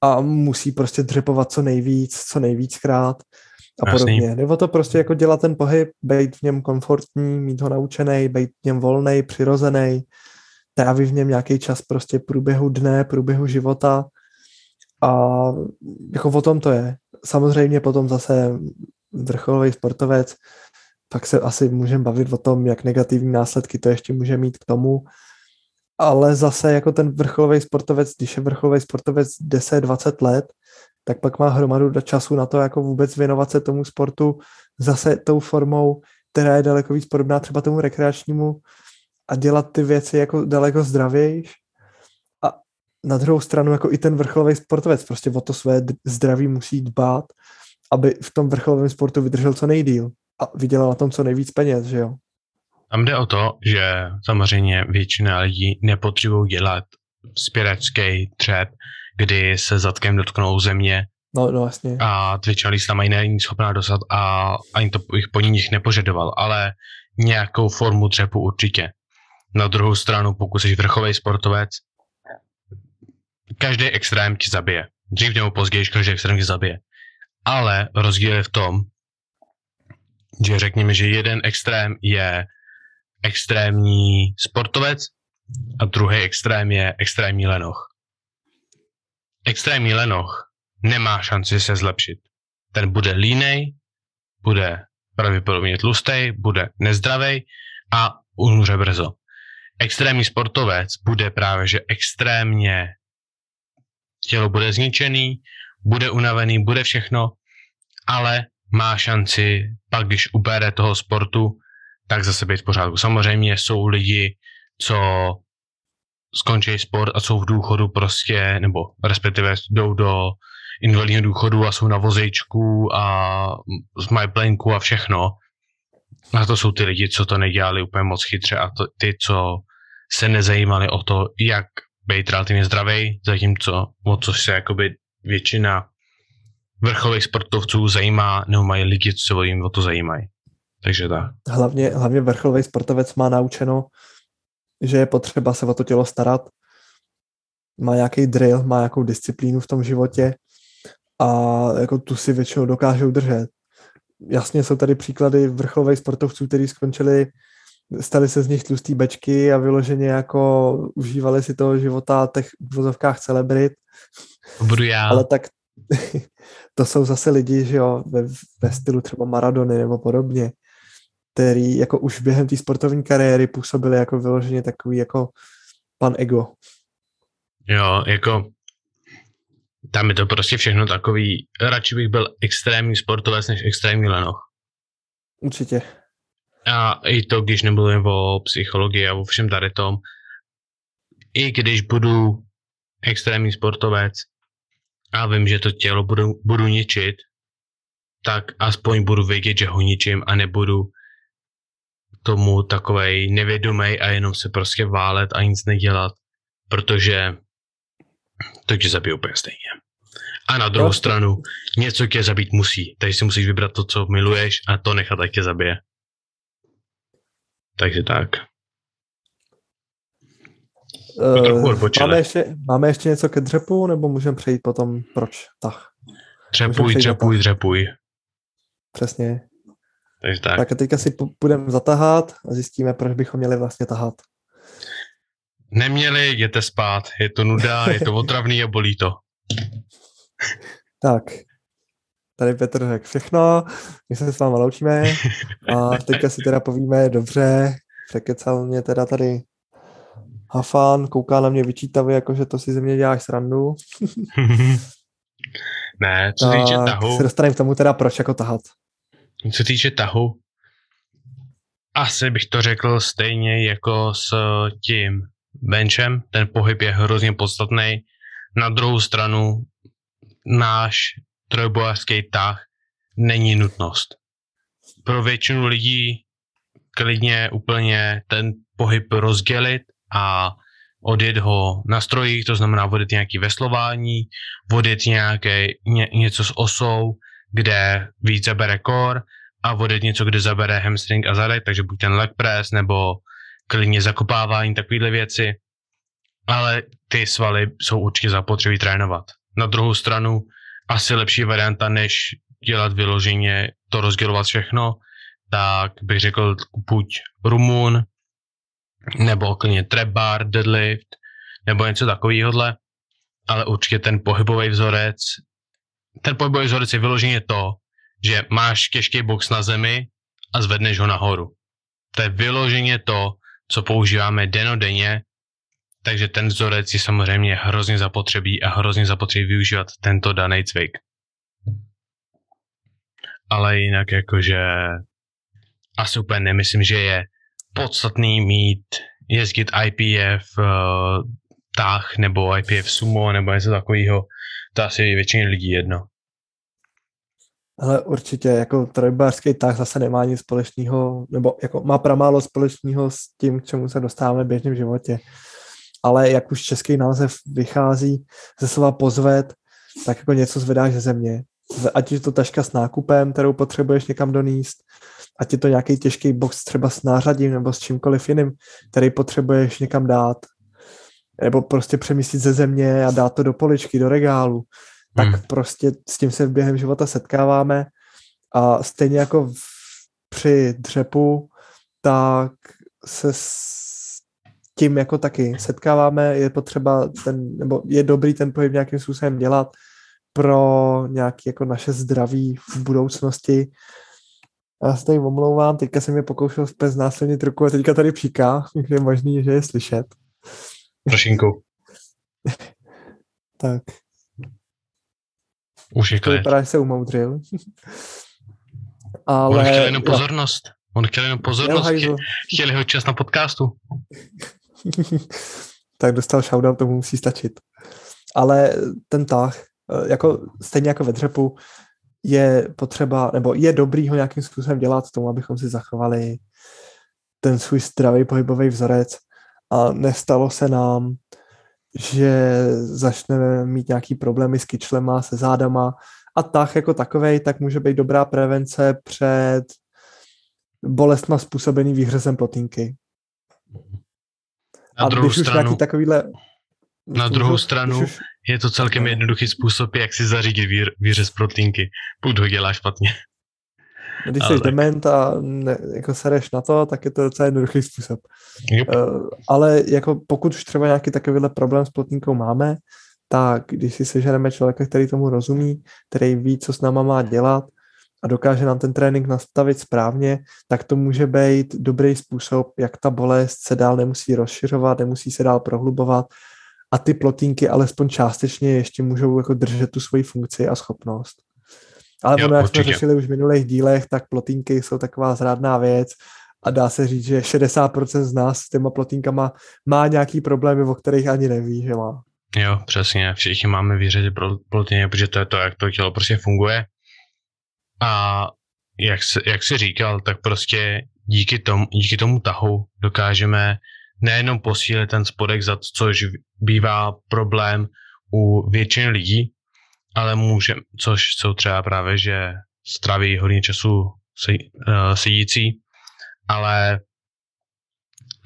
a musí prostě dřepovat co nejvíc, co nejvíckrát a Jasný. podobně. Nebo to prostě jako dělat ten pohyb, být v něm komfortní, mít ho naučený, být v něm volný, přirozený, trávit v něm nějaký čas prostě průběhu dne, průběhu života a jako o tom to je. Samozřejmě potom zase vrcholový sportovec, tak se asi můžeme bavit o tom, jak negativní následky to ještě může mít k tomu, ale zase jako ten vrcholový sportovec, když je vrcholový sportovec 10-20 let, tak pak má hromadu času na to jako vůbec věnovat se tomu sportu zase tou formou, která je daleko víc podobná třeba tomu rekreačnímu a dělat ty věci jako daleko zdravějš. A na druhou stranu jako i ten vrcholový sportovec prostě o to své zdraví musí dbát, aby v tom vrcholovém sportu vydržel co nejdíl a vydělal na tom co nejvíc peněz, že jo? Tam jde o to, že samozřejmě většina lidí nepotřebují dělat spěračský třep, kdy se zadkem dotknou země No, no vlastně. A většina lidí tam není schopná dostat a ani to jich po nich nepožadoval, ale nějakou formu dřepu určitě. Na druhou stranu, pokud jsi vrchový sportovec, každý extrém ti zabije. Dřív nebo později každý extrém ti zabije. Ale rozdíl je v tom, že řekněme, že jeden extrém je extrémní sportovec a druhý extrém je extrémní lenoch extrémní lenoch nemá šanci se zlepšit. Ten bude línej, bude pravděpodobně tlustý, bude nezdravý a umře brzo. Extrémní sportovec bude právě, že extrémně tělo bude zničený, bude unavený, bude všechno, ale má šanci pak, když ubere toho sportu, tak zase být v pořádku. Samozřejmě jsou lidi, co skončí sport a jsou v důchodu prostě, nebo respektive jdou do invalidního důchodu a jsou na vozejčku a mají plenku a všechno. A to jsou ty lidi, co to nedělali úplně moc chytře a to, ty, co se nezajímali o to, jak být relativně zdravý, zatímco o co se jakoby většina vrcholových sportovců zajímá, nebo mají lidi, co se o to zajímají. Takže tak. Hlavně, hlavně vrcholový sportovec má naučeno že je potřeba se o to tělo starat, má nějaký drill, má nějakou disciplínu v tom životě a jako tu si většinou dokážou držet. Jasně jsou tady příklady vrcholových sportovců, kteří skončili, stali se z nich tlustý bečky a vyloženě jako užívali si toho života těch v vozovkách celebrit. Budu já. Ale tak *laughs* to jsou zase lidi, že jo, ve, ve stylu třeba Maradony nebo podobně, který jako už během té sportovní kariéry působili jako vyloženě takový jako pan ego. Jo, jako tam je to prostě všechno takový, radši bych byl extrémní sportovec než extrémní lenoch. Určitě. A i to, když nemluvím o psychologii a o všem tady tom, i když budu extrémní sportovec a vím, že to tělo budu, budu ničit, tak aspoň budu vědět, že ho ničím a nebudu tomu takovej nevědomý a jenom se prostě válet a nic nedělat, protože to tě zabije úplně stejně. A na druhou stranu, něco tě zabít musí, takže si musíš vybrat to, co miluješ a to nechat, ať tě zabije. Takže tak. Uh, máme, ještě, máme ještě něco ke dřepu, nebo můžeme přejít potom proč tah? Dřepuj, dřepuj, dřepuj. Přesně. Takže tak. Tak a teďka si půjdeme zatahat a zjistíme, proč bychom měli vlastně tahat. Neměli, jděte spát. Je to nuda, je to *laughs* otravný a bolí to. tak. Tady Petr řekl všechno, my se s váma loučíme a teďka si teda povíme, dobře, překecal mě teda tady Hafan, kouká na mě vyčítavě, jakože to si ze mě děláš srandu. *laughs* ne, co týče tahu. se dostaneme k tomu teda, proč jako tahat. Co týče tahu, asi bych to řekl stejně jako s tím benchem. Ten pohyb je hrozně podstatný. Na druhou stranu náš trojbojařský tah není nutnost. Pro většinu lidí klidně úplně ten pohyb rozdělit a odjet ho na strojích, to znamená odjet nějaký veslování, odjet nějaké, ně, něco s osou, kde víc zabere core a odjet něco, kde zabere hamstring a zadek, takže buď ten leg press nebo klidně zakopávání, takovéhle věci. Ale ty svaly jsou určitě zapotřebí trénovat. Na druhou stranu asi lepší varianta, než dělat vyloženě to rozdělovat všechno, tak bych řekl buď rumun, nebo klidně trap bar, deadlift, nebo něco takového, ale určitě ten pohybový vzorec, ten pohybový vzorec je vyloženě to, že máš těžký box na zemi a zvedneš ho nahoru. To je vyloženě to, co používáme denodenně, takže ten vzorec je samozřejmě hrozně zapotřebí a hrozně zapotřebí využívat tento daný cvik. Ale jinak jakože asi úplně nemyslím, že je podstatný mít, jezdit IPF uh, eh, tah nebo IPF sumo nebo něco takového. To asi většině lidí jedno. Ale určitě jako trojbářský tah zase nemá nic společného, nebo jako má pramálo společného s tím, k čemu se dostáváme v běžném životě. Ale jak už český název vychází ze slova pozvet, tak jako něco zvedáš ze země. Ať je to taška s nákupem, kterou potřebuješ někam doníst, ať je to nějaký těžký box třeba s nářadím nebo s čímkoliv jiným, který potřebuješ někam dát, nebo prostě přemístit ze země a dát to do poličky, do regálu, tak hmm. prostě s tím se v během života setkáváme a stejně jako v, při dřepu, tak se s tím jako taky setkáváme, je potřeba ten, nebo je dobrý ten pohyb nějakým způsobem dělat pro nějaké jako naše zdraví v budoucnosti, já se tady omlouvám, teďka jsem mě pokoušel zpět znásilnit ruku a teďka tady příká, *laughs* je možný, že je slyšet. Trošinku. *laughs* tak. Už je to vypadá, že se umoudřil. *laughs* Ale... On chtěl jenom pozornost. On chtěl jenom pozornost. Chtěl, chtěl jeho čas na podcastu. *laughs* tak dostal shoutout, tomu musí stačit. Ale ten tah, eh, jako, stejně jako ve dřepu, je potřeba, nebo je dobrý ho nějakým způsobem dělat tomu, abychom si zachovali ten svůj zdravý pohybový vzorec a nestalo se nám, že začneme mít nějaký problémy s kyčlema, se zádama a tak jako takovej, tak může být dobrá prevence před bolestma způsobený výhřezem plotínky. Na a druhou když stranu, nějaký takovýhle na druhou stranu už... je to celkem jednoduchý způsob, jak si zařídit výřez proteinky, pokud ho děláš špatně. Když jsi dement a ne, jako sereš na to, tak je to docela jednoduchý způsob. Yep. Uh, ale jako pokud už třeba nějaký takovýhle problém s plotínkou máme, tak když si seženeme člověka, který tomu rozumí, který ví, co s náma má dělat a dokáže nám ten trénink nastavit správně, tak to může být dobrý způsob, jak ta bolest se dál nemusí rozšiřovat, nemusí se dál prohlubovat a ty plotínky alespoň částečně ještě můžou jako držet tu svoji funkci a schopnost. Ale jo, ono, jak určitě. jsme řešili už v minulých dílech, tak plotínky jsou taková zrádná věc a dá se říct, že 60% z nás s těma plotínkama má nějaký problémy, o kterých ani neví, že má. Jo, přesně. Všichni máme věřit plotiny, protože to je to, jak to tělo prostě funguje. A jak, jak jsi říkal, tak prostě díky tomu, díky tomu tahu dokážeme nejenom posílit ten spodek zad, což bývá problém u většiny lidí, ale může, což jsou třeba právě, že straví hodně času uh, sedící, ale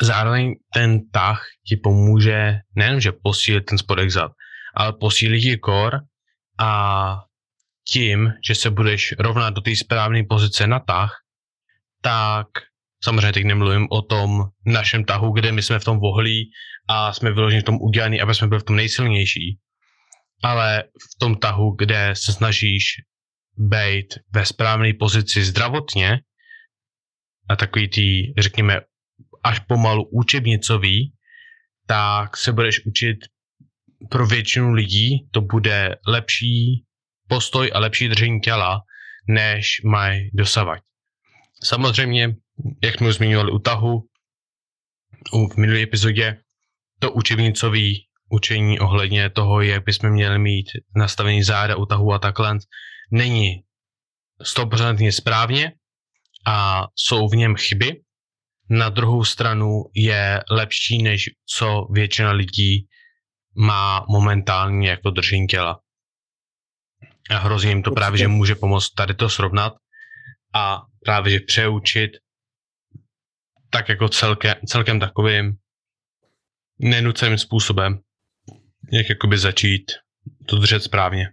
zároveň ten tah ti pomůže nejen, že posílit ten spodek zad, ale posílit ti kor a tím, že se budeš rovnat do té správné pozice na tah, tak samozřejmě teď nemluvím o tom našem tahu, kde my jsme v tom vohlí a jsme vyloženi v tom udělaný, aby jsme byli v tom nejsilnější, ale v tom tahu, kde se snažíš být ve správné pozici zdravotně a takový tý, řekněme, až pomalu učebnicový, tak se budeš učit pro většinu lidí to bude lepší postoj a lepší držení těla, než mají dosavať. Samozřejmě, jak jsme zmiňovali u tahu, v minulé epizodě, to učebnicový učení ohledně toho, jak bychom měli mít nastavený záda u tahu a takhle, není 100% správně a jsou v něm chyby. Na druhou stranu je lepší, než co většina lidí má momentálně jako držení těla. A hrozně jim to Určitě. právě, že může pomoct tady to srovnat a právě, že přeučit tak jako celkem, celkem takovým nenuceným způsobem, jak jakoby začít to držet správně.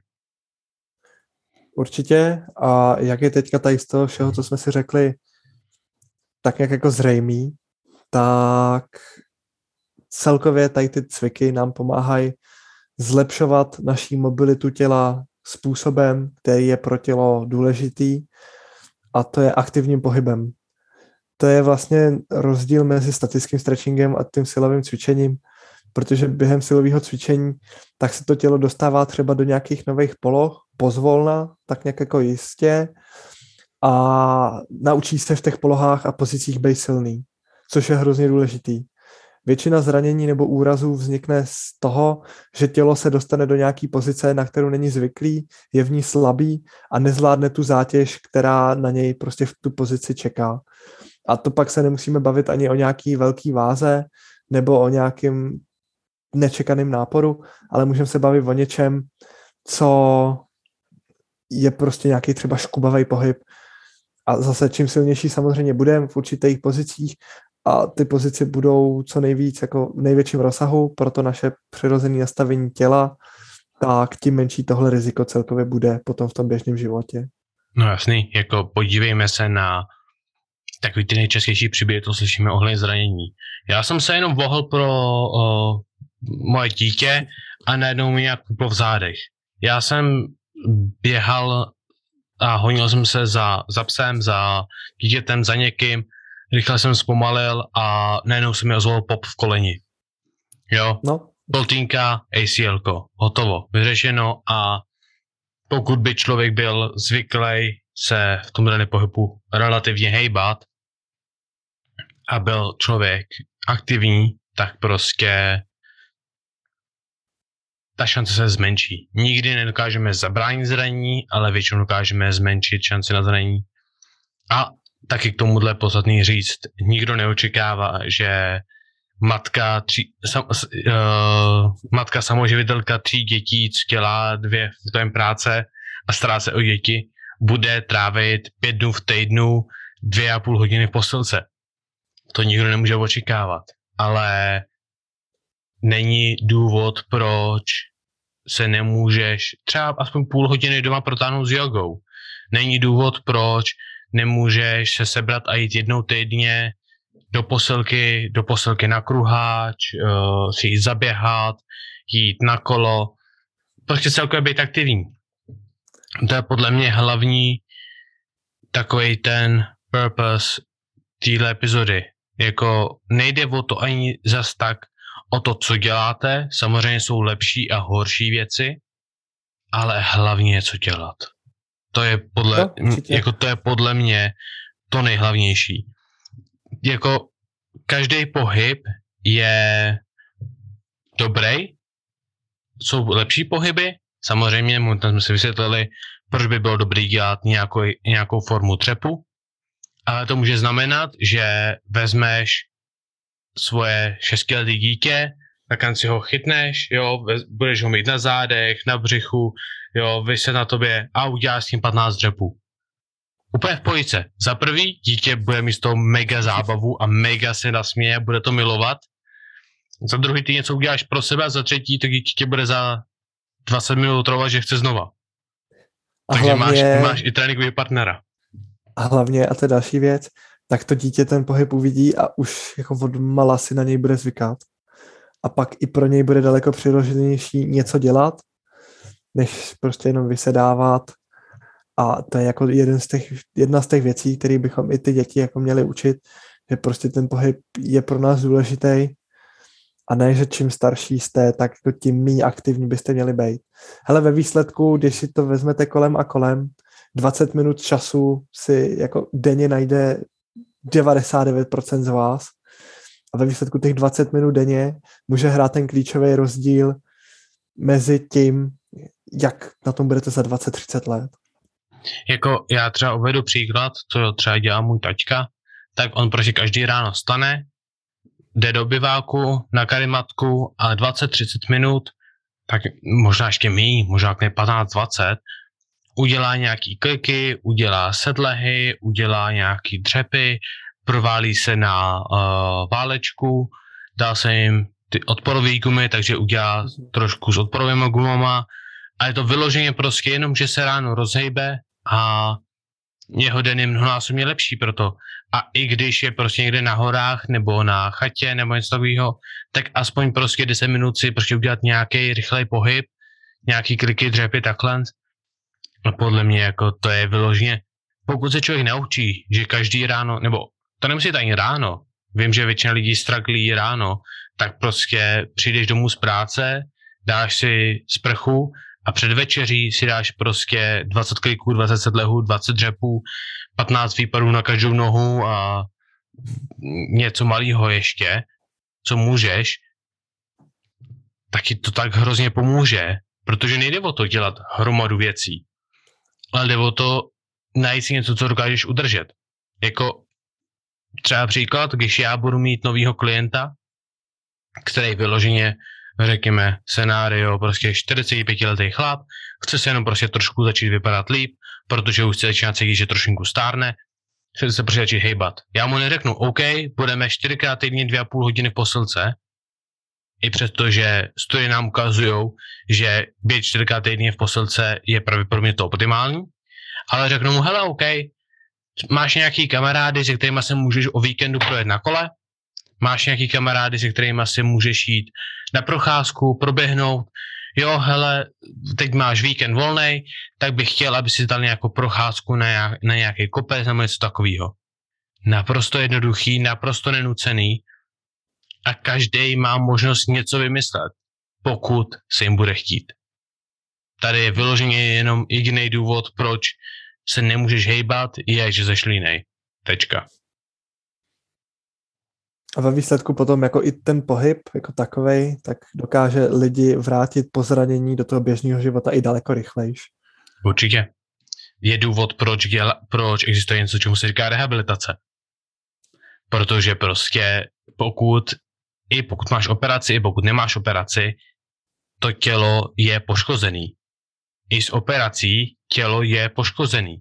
Určitě. A jak je teďka tady z toho všeho, co jsme si řekli, tak nějak jako zřejmý, tak celkově tady ty cviky nám pomáhají zlepšovat naší mobilitu těla způsobem, který je pro tělo důležitý a to je aktivním pohybem. To je vlastně rozdíl mezi statickým stretchingem a tím silovým cvičením, protože během silového cvičení tak se to tělo dostává třeba do nějakých nových poloh, pozvolna, tak nějak jako jistě a naučí se v těch polohách a pozicích být silný, což je hrozně důležitý. Většina zranění nebo úrazů vznikne z toho, že tělo se dostane do nějaké pozice, na kterou není zvyklý, je v ní slabý a nezvládne tu zátěž, která na něj prostě v tu pozici čeká. A to pak se nemusíme bavit ani o nějaký velký váze nebo o nějakým nečekaným náporu, ale můžeme se bavit o něčem, co je prostě nějaký třeba škubavý pohyb. A zase čím silnější samozřejmě budeme v určitých pozicích a ty pozice budou co nejvíc jako v největším rozsahu pro to naše přirozené nastavení těla, tak tím menší tohle riziko celkově bude potom v tom běžném životě. No jasný, jako podívejme se na takový ty nejčastější příběhy, to slyšíme ohledně zranění. Já jsem se jenom vohl pro moje dítě a najednou mi nějak kuplo v zádech. Já jsem běhal a honil jsem se za, za psem, za dítětem, za někým, rychle jsem zpomalil a najednou se mi ozval pop v koleni. Jo, no. Poltínka, ACL, hotovo, vyřešeno a pokud by člověk byl zvyklý se v tomhle pohybu relativně hejbat a byl člověk aktivní, tak prostě ta šance se zmenší. Nikdy nedokážeme zabránit zranění, ale většinou dokážeme zmenšit šanci na zranění. A taky k tomuhle podstatný říct, nikdo neočekává, že matka, tři, sam, uh, matka samoživitelka tří dětí, co dělá dvě v tom práce a stará se o děti, bude trávit pět dnů v týdnu dvě a půl hodiny v posilce. To nikdo nemůže očekávat. Ale není důvod, proč se nemůžeš třeba aspoň půl hodiny doma protáhnout s jogou. Není důvod, proč nemůžeš se sebrat a jít jednou týdně do posilky, do posilky na kruháč, uh, si jít zaběhat, jít na kolo, prostě celkově být aktivní. To je podle mě hlavní takový ten purpose téhle epizody. Jako nejde o to ani zas tak o to, co děláte. Samozřejmě jsou lepší a horší věci, ale hlavně je co dělat. To je podle, no, jako to je podle mě to nejhlavnější. Jako každý pohyb je dobrý, jsou lepší pohyby, samozřejmě, tam jsme si vysvětlili, proč by bylo dobrý dělat nějakou, nějakou formu třepu, ale to může znamenat, že vezmeš svoje šestiletý dítě, tak si ho chytneš, jo, budeš ho mít na zádech, na břichu, jo, vyset na tobě a uděláš s tím 15 dřepů. Úplně v pojice. Za prvý, dítě bude mít z toho mega zábavu a mega se nasměje, bude to milovat. Za druhý, ty něco uděláš pro sebe a za třetí, to dítě bude za 20 minut trovat, že chce znova. A Takže hlavně, máš, máš i tréninkový partnera. A hlavně, a to je další věc, tak to dítě ten pohyb uvidí a už jako od mala si na něj bude zvykat. A pak i pro něj bude daleko přirozenější něco dělat, než prostě jenom vysedávat. A to je jako jeden z těch, jedna z těch věcí, které bychom i ty děti jako měli učit, že prostě ten pohyb je pro nás důležitý a ne, že čím starší jste, tak jako tím méně aktivní byste měli být. Hele, ve výsledku, když si to vezmete kolem a kolem, 20 minut času si jako denně najde 99% z vás a ve výsledku těch 20 minut denně může hrát ten klíčový rozdíl mezi tím, jak na tom budete za 20-30 let. Jako já třeba uvedu příklad, co třeba dělá můj tačka, tak on prostě každý ráno stane, jde do biváku na karimatku a 20-30 minut, tak možná ještě mý, možná ne 15-20, udělá nějaký kliky, udělá sedlehy, udělá nějaký dřepy, proválí se na uh, válečku, dá se jim ty odporové gumy, takže udělá trošku s odporovými gumama a je to vyloženě prostě jenom, že se ráno rozhejbe a jeho den je mnohonásobně lepší proto. A i když je prostě někde na horách nebo na chatě nebo něco takového, tak aspoň prostě 10 minut si prostě udělat nějaký rychlej pohyb, nějaký kliky, dřepy, takhle. A podle mě jako to je vyloženě, pokud se člověk naučí, že každý ráno, nebo to nemusí ani ráno, vím, že většina lidí straglí ráno, tak prostě přijdeš domů z práce, dáš si sprchu a před večeří si dáš prostě 20 kliků, 20 sedlehů, 20 dřepů, 15 výpadů na každou nohu a něco malého ještě, co můžeš, tak ti to tak hrozně pomůže, protože nejde o to dělat hromadu věcí, ale jde o to najít si něco, co dokážeš udržet. Jako třeba příklad, když já budu mít novýho klienta, který vyloženě řekněme, scénário, prostě 45 letý chlap, chce se jenom prostě trošku začít vypadat líp, protože už chce začínat cítit, že trošinku stárne, chce se prostě začít hejbat. Já mu neřeknu, OK, budeme čtyřikrát týdně dvě a půl hodiny v posilce, i přesto, že studie nám ukazují, že být čtyřikrát týdně v posilce je pravděpodobně to optimální, ale řeknu mu, hele, OK, máš nějaký kamarády, se kterými se můžeš o víkendu projet na kole, máš nějaký kamarády, se kterými si můžeš jít na procházku, proběhnout, jo, hele, teď máš víkend volný, tak bych chtěl, aby si dal nějakou procházku na, na nějaký kopec nebo něco takového. Naprosto jednoduchý, naprosto nenucený a každý má možnost něco vymyslet, pokud se jim bude chtít. Tady je vyloženě jenom jediný důvod, proč se nemůžeš hejbat, je, že jsi línej. Tečka. A ve výsledku potom jako i ten pohyb jako takovej, tak dokáže lidi vrátit po zranění do toho běžného života i daleko rychlejš. Určitě. Je důvod, proč, děla, proč existuje něco, čemu se říká rehabilitace. Protože prostě pokud, i pokud máš operaci, i pokud nemáš operaci, to tělo je poškozený. I s operací tělo je poškozený.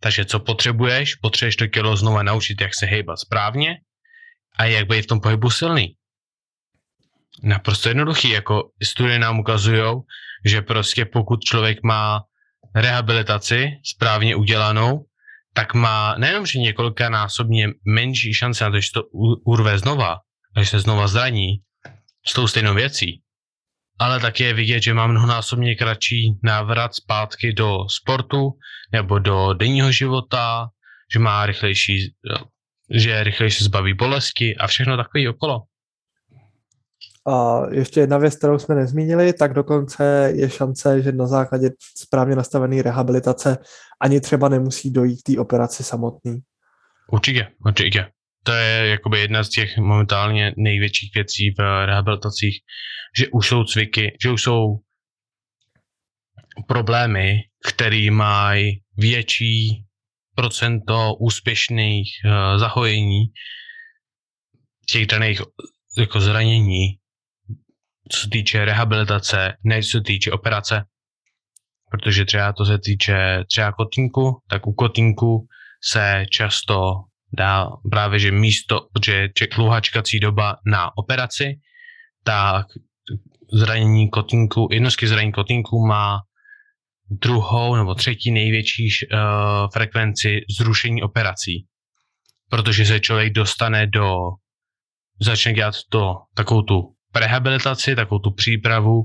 Takže co potřebuješ? Potřebuješ to tělo znova naučit, jak se hejbat správně a jak být v tom pohybu silný. Naprosto jednoduchý, jako studie nám ukazují, že prostě pokud člověk má rehabilitaci správně udělanou, tak má nejenom, že násobně menší šance na to, že to urve znova, a že se znova zraní s tou stejnou věcí, ale taky je vidět, že má mnohonásobně kratší návrat zpátky do sportu nebo do denního života, že má rychlejší, že rychleji se zbaví bolesti a všechno takový okolo. A ještě jedna věc, kterou jsme nezmínili, tak dokonce je šance, že na základě správně nastavené rehabilitace ani třeba nemusí dojít k té operaci samotný. Určitě, určitě. To je jakoby jedna z těch momentálně největších věcí v rehabilitacích, že už jsou cviky, že už jsou problémy, které mají větší procento úspěšných uh, zahojení těch daných jako zranění, co se týče rehabilitace, než co se týče operace. Protože třeba to se týče třeba kotínku, tak u kotínku se často dá právě, že místo, že je dlouhá čekací doba na operaci, tak zranění kotínku, jednostky zranění kotínku má druhou nebo třetí největší uh, frekvenci zrušení operací. Protože se člověk dostane do, začne dělat to, takovou tu rehabilitaci, takovou tu přípravu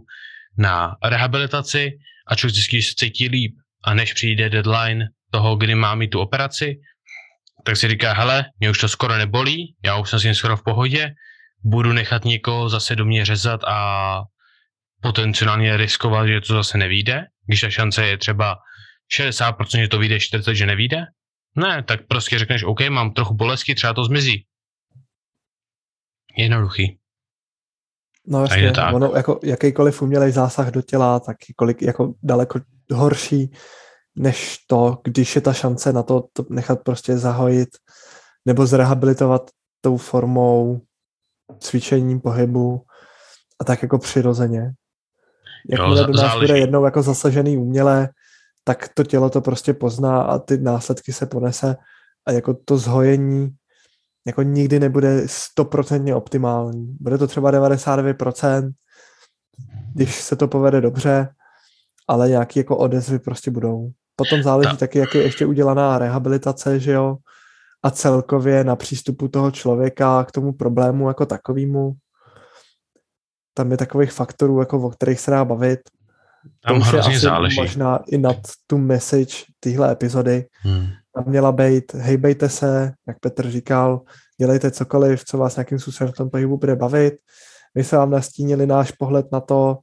na rehabilitaci a člověk že se cítí líp. A než přijde deadline toho, kdy má mít tu operaci, tak si říká, hele, mě už to skoro nebolí, já už jsem s tím skoro v pohodě, budu nechat někoho zase do mě řezat a potenciálně riskovat, že to zase nevíde, když ta šance je třeba 60%, že to vyjde, 40%, že nevíde? Ne, tak prostě řekneš, OK, mám trochu bolesti, třeba to zmizí. Jednoduchý. No jasně, tak. ono jako jakýkoliv umělej zásah do těla, tak kolik, jako daleko horší, než to, když je ta šance na to, to nechat prostě zahojit nebo zrehabilitovat tou formou cvičením pohybu a tak jako přirozeně. Jakmile do nás bude jednou jako zasažený uměle, tak to tělo to prostě pozná a ty následky se ponese a jako to zhojení jako nikdy nebude stoprocentně optimální. Bude to třeba 99%, když se to povede dobře, ale nějaké jako odezvy prostě budou. Potom záleží taky, jak je ještě udělaná rehabilitace, že jo, a celkově na přístupu toho člověka k tomu problému jako takovému tam je takových faktorů, jako o kterých se dá bavit. Tam to hrozně asi záleží. možná i nad tu message téhle epizody. Hmm. Tam měla být, hejbejte se, jak Petr říkal, dělejte cokoliv, co vás nějakým způsobem v tom pohybu bude bavit. My jsme vám nastínili náš pohled na to,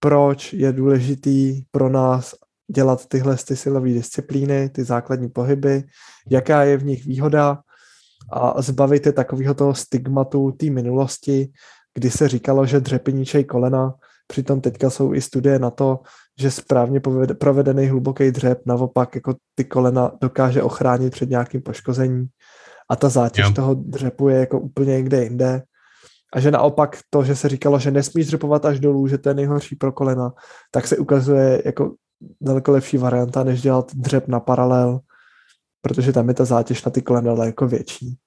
proč je důležitý pro nás dělat tyhle ty silové disciplíny, ty základní pohyby, jaká je v nich výhoda a zbavit je takového toho stigmatu té minulosti, kdy se říkalo, že dřepy ničej kolena, přitom teďka jsou i studie na to, že správně provedený hluboký dřep naopak jako ty kolena dokáže ochránit před nějakým poškozením a ta zátěž jo. toho dřepu je jako úplně někde jinde. A že naopak to, že se říkalo, že nesmíš dřepovat až dolů, že to je nejhorší pro kolena, tak se ukazuje jako daleko lepší varianta, než dělat dřep na paralel, protože tam je ta zátěž na ty kolena daleko větší.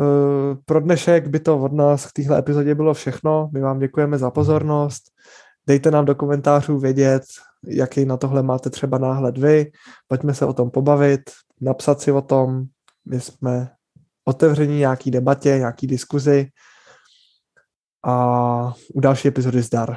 Eh, pro dnešek by to od nás k téhle epizodě bylo všechno. My vám děkujeme za pozornost. Dejte nám do komentářů vědět, jaký na tohle máte třeba náhled vy. Pojďme se o tom pobavit, napsat si o tom. My jsme otevření nějaký debatě, nějaký diskuzi a u další epizody zdar.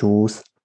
čus.